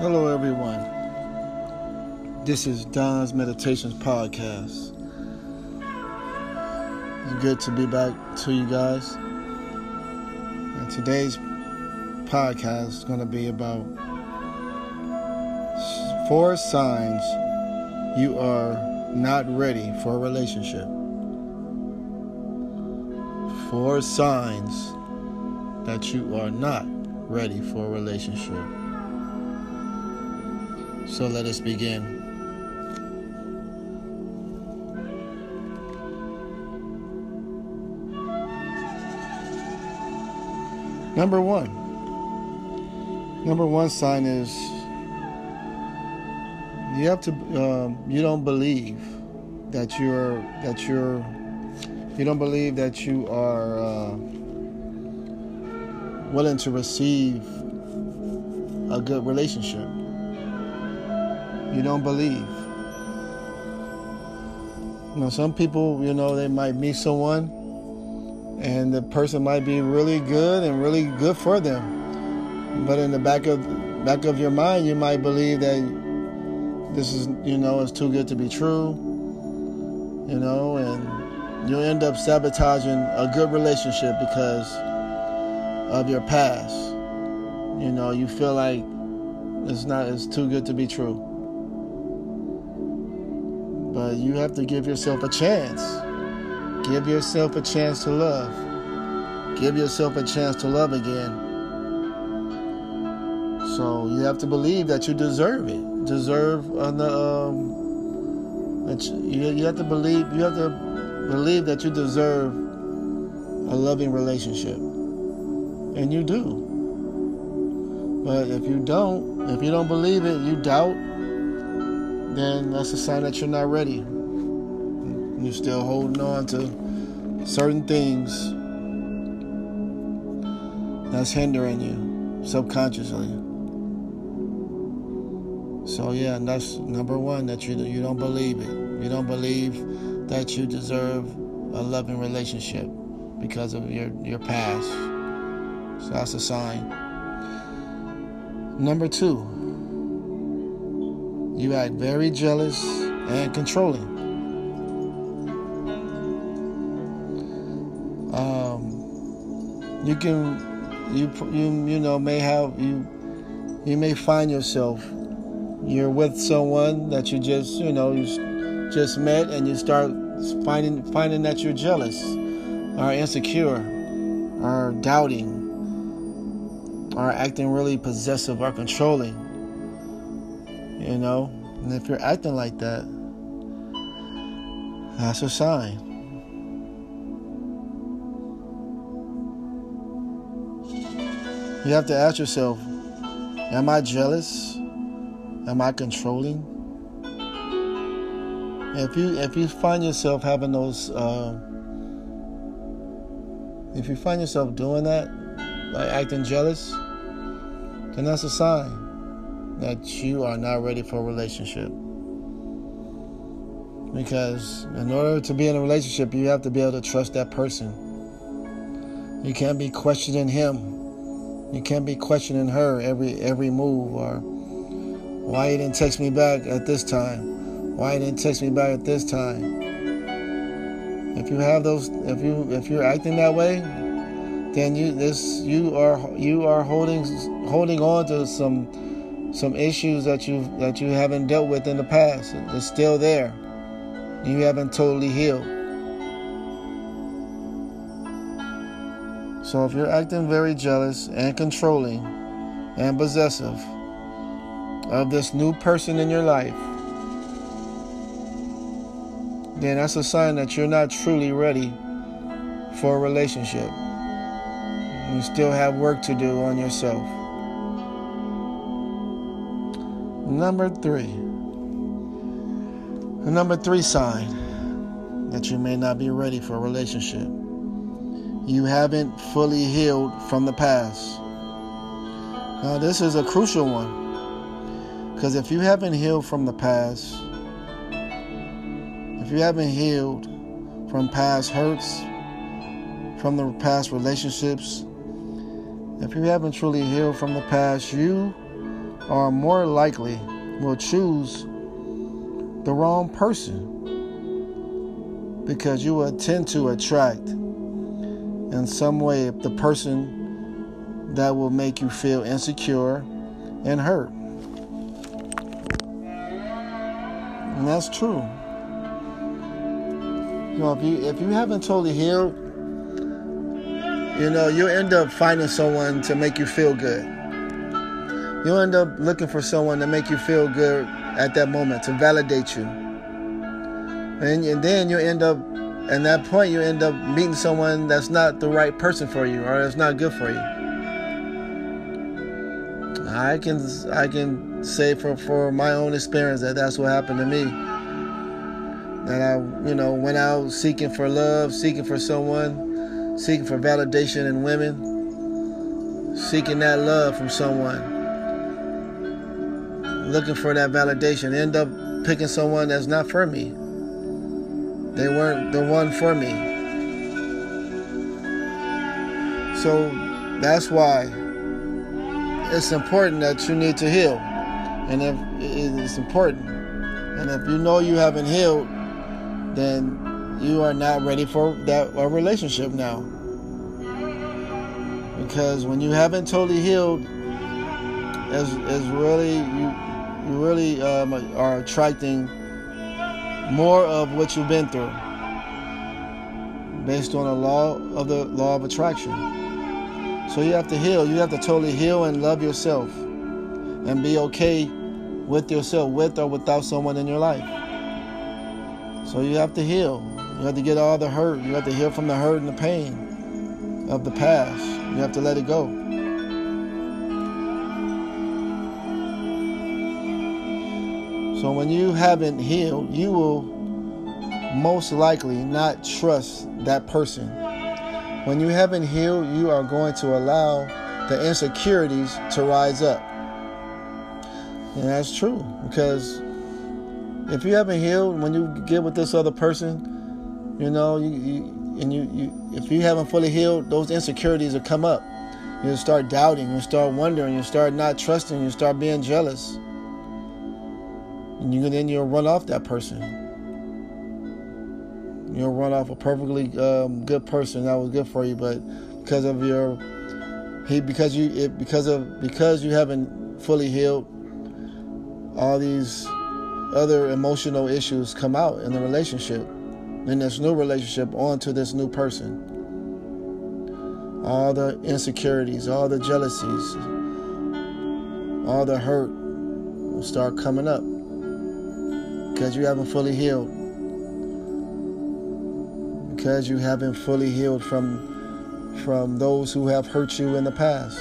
Hello, everyone. This is Don's Meditations Podcast. It's good to be back to you guys. And today's podcast is going to be about four signs you are not ready for a relationship. Four signs that you are not ready for a relationship. So let us begin. Number one. Number one sign is you have to. Um, you don't believe that you're that you're. You don't believe that you are uh, willing to receive a good relationship. You don't believe. You know, some people, you know, they might meet someone and the person might be really good and really good for them. But in the back of back of your mind, you might believe that this is, you know, it's too good to be true. You know, and you'll end up sabotaging a good relationship because of your past. You know, you feel like it's not it's too good to be true. But you have to give yourself a chance. Give yourself a chance to love. Give yourself a chance to love again. So you have to believe that you deserve it. Deserve an, um, you have to believe you have to believe that you deserve a loving relationship, and you do. But if you don't, if you don't believe it, you doubt, then that's a sign that you're not ready. You're still holding on to certain things that's hindering you subconsciously. So yeah, that's number one that you you don't believe it. You don't believe that you deserve a loving relationship because of your your past. So that's a sign. Number two, you act very jealous and controlling. Um, you can, you you you know may have you you may find yourself you're with someone that you just you know you just met and you start finding finding that you're jealous or insecure or doubting or acting really possessive or controlling you know? And if you're acting like that that's a sign. You have to ask yourself am i jealous? Am I controlling? If you if you find yourself having those, uh, if you find yourself doing that, like acting jealous, then that's a sign that you are not ready for a relationship. Because in order to be in a relationship, you have to be able to trust that person. You can't be questioning him. You can't be questioning her every every move or why you didn't text me back at this time? Why you didn't text me back at this time? If you have those, if you if you're acting that way, then you this you are you are holding holding on to some some issues that you that you haven't dealt with in the past. It's still there. You haven't totally healed. So if you're acting very jealous and controlling and possessive of this new person in your life, then that's a sign that you're not truly ready for a relationship. You still have work to do on yourself. Number three. The number three sign that you may not be ready for a relationship. You haven't fully healed from the past. Now, this is a crucial one because if you haven't healed from the past, if you haven't healed from past hurts, from the past relationships, if you haven't truly healed from the past, you or more likely will choose the wrong person because you will tend to attract in some way the person that will make you feel insecure and hurt. And that's true. You know, if you if you haven't totally healed, you know, you'll end up finding someone to make you feel good. You'll end up looking for someone to make you feel good at that moment, to validate you. And, and then you end up, at that point, you end up meeting someone that's not the right person for you or that's not good for you. I can I can say for, for my own experience that that's what happened to me. That I, you know, went out seeking for love, seeking for someone, seeking for validation in women, seeking that love from someone, looking for that validation, end up picking someone that's not for me. They weren't the one for me. So that's why it's important that you need to heal. And if it's important, and if you know you haven't healed, then you are not ready for that a relationship now. Because when you haven't totally healed, is is really you you really um, are attracting more of what you've been through based on the law of the law of attraction. So you have to heal. You have to totally heal and love yourself and be okay with yourself, with or without someone in your life. So you have to heal. You have to get all the hurt. You have to heal from the hurt and the pain of the past. You have to let it go. So when you haven't healed, you will most likely not trust that person. When you haven't healed, you are going to allow the insecurities to rise up. And that's true because if you haven't healed, when you get with this other person, you know, you, you and you, you if you haven't fully healed, those insecurities will come up. You start doubting, you start wondering, you start not trusting, you start being jealous. And you then you'll run off that person. You'll run off a perfectly um, good person that was good for you, but because of your he because you it, because of because you haven't fully healed, all these other emotional issues come out in the relationship, in this new relationship, onto this new person. All the insecurities, all the jealousies, all the hurt will start coming up because you haven't fully healed. Because you haven't fully healed from from those who have hurt you in the past.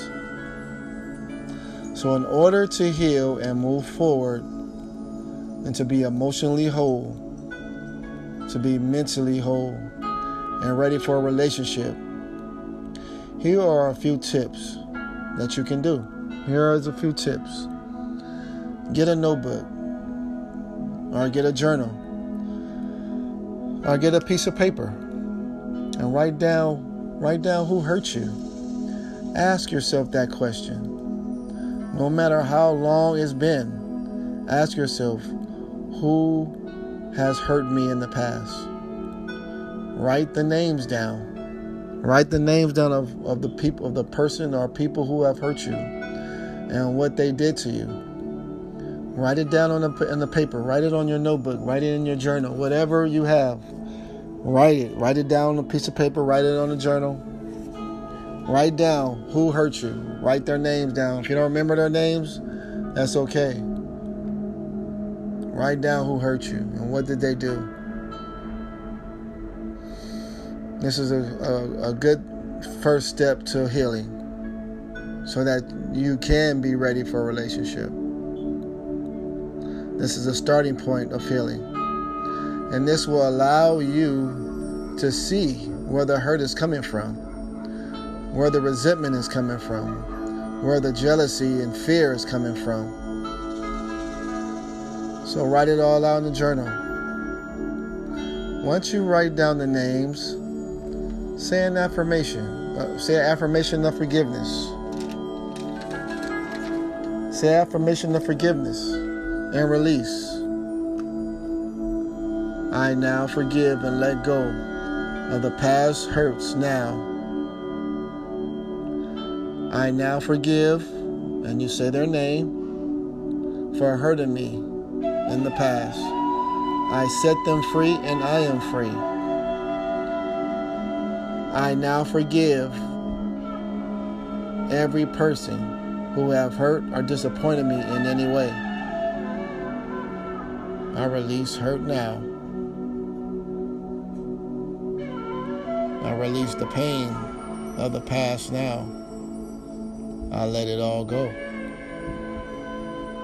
So in order to heal and move forward and to be emotionally whole, to be mentally whole and ready for a relationship, here are a few tips that you can do. Here are a few tips. Get a notebook or get a journal. Or get a piece of paper. And write down write down who hurt you. Ask yourself that question. No matter how long it's been ask yourself who has hurt me in the past? Write the names down. Write the names down of, of the people of the person or people who have hurt you and what they did to you Write it down on the in the paper. Write it on your notebook. Write it in your journal. Whatever you have, write it. Write it down on a piece of paper. Write it on a journal. Write down who hurt you. Write their names down. If you don't remember their names, that's okay. Write down who hurt you and what did they do. This is a, a, a good first step to healing so that you can be ready for a relationship. This is a starting point of healing. And this will allow you to see where the hurt is coming from, where the resentment is coming from, where the jealousy and fear is coming from. So write it all out in the journal. Once you write down the names, say an affirmation. Uh, say an affirmation of forgiveness. Say affirmation of forgiveness and release. I now forgive and let go of the past hurts now. I now forgive, and you say their name, for hurting me in the past. I set them free and I am free. I now forgive every person who have hurt or disappointed me in any way. I release hurt now. I release the pain of the past now. I let it all go.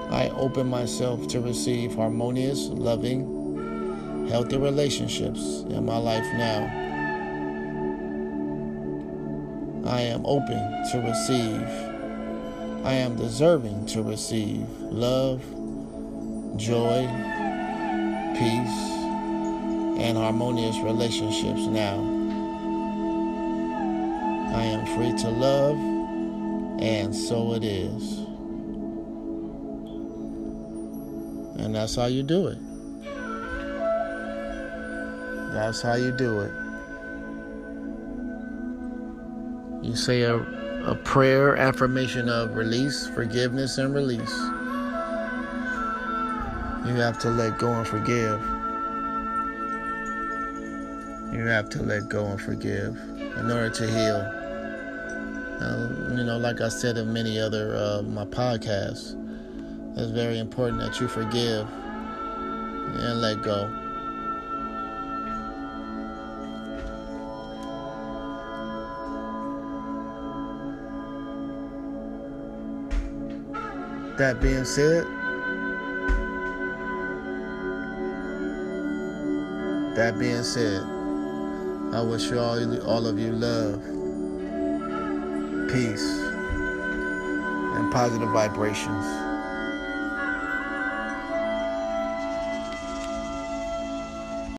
I open myself to receive harmonious, loving, healthy relationships in my life now. I am open to receive. I am deserving to receive love, joy, peace, and harmonious relationships now. I am free to love, and so it is. And that's how you do it. That's how you do it. You say a, a prayer affirmation of release, forgiveness, and release. You have to let go and forgive. You have to let go and forgive in order to heal. Uh, you know, like I said in many other uh, my podcasts, it's very important that you forgive and let go. That being said, that being said, I wish you all, all of you love, peace, and positive vibrations.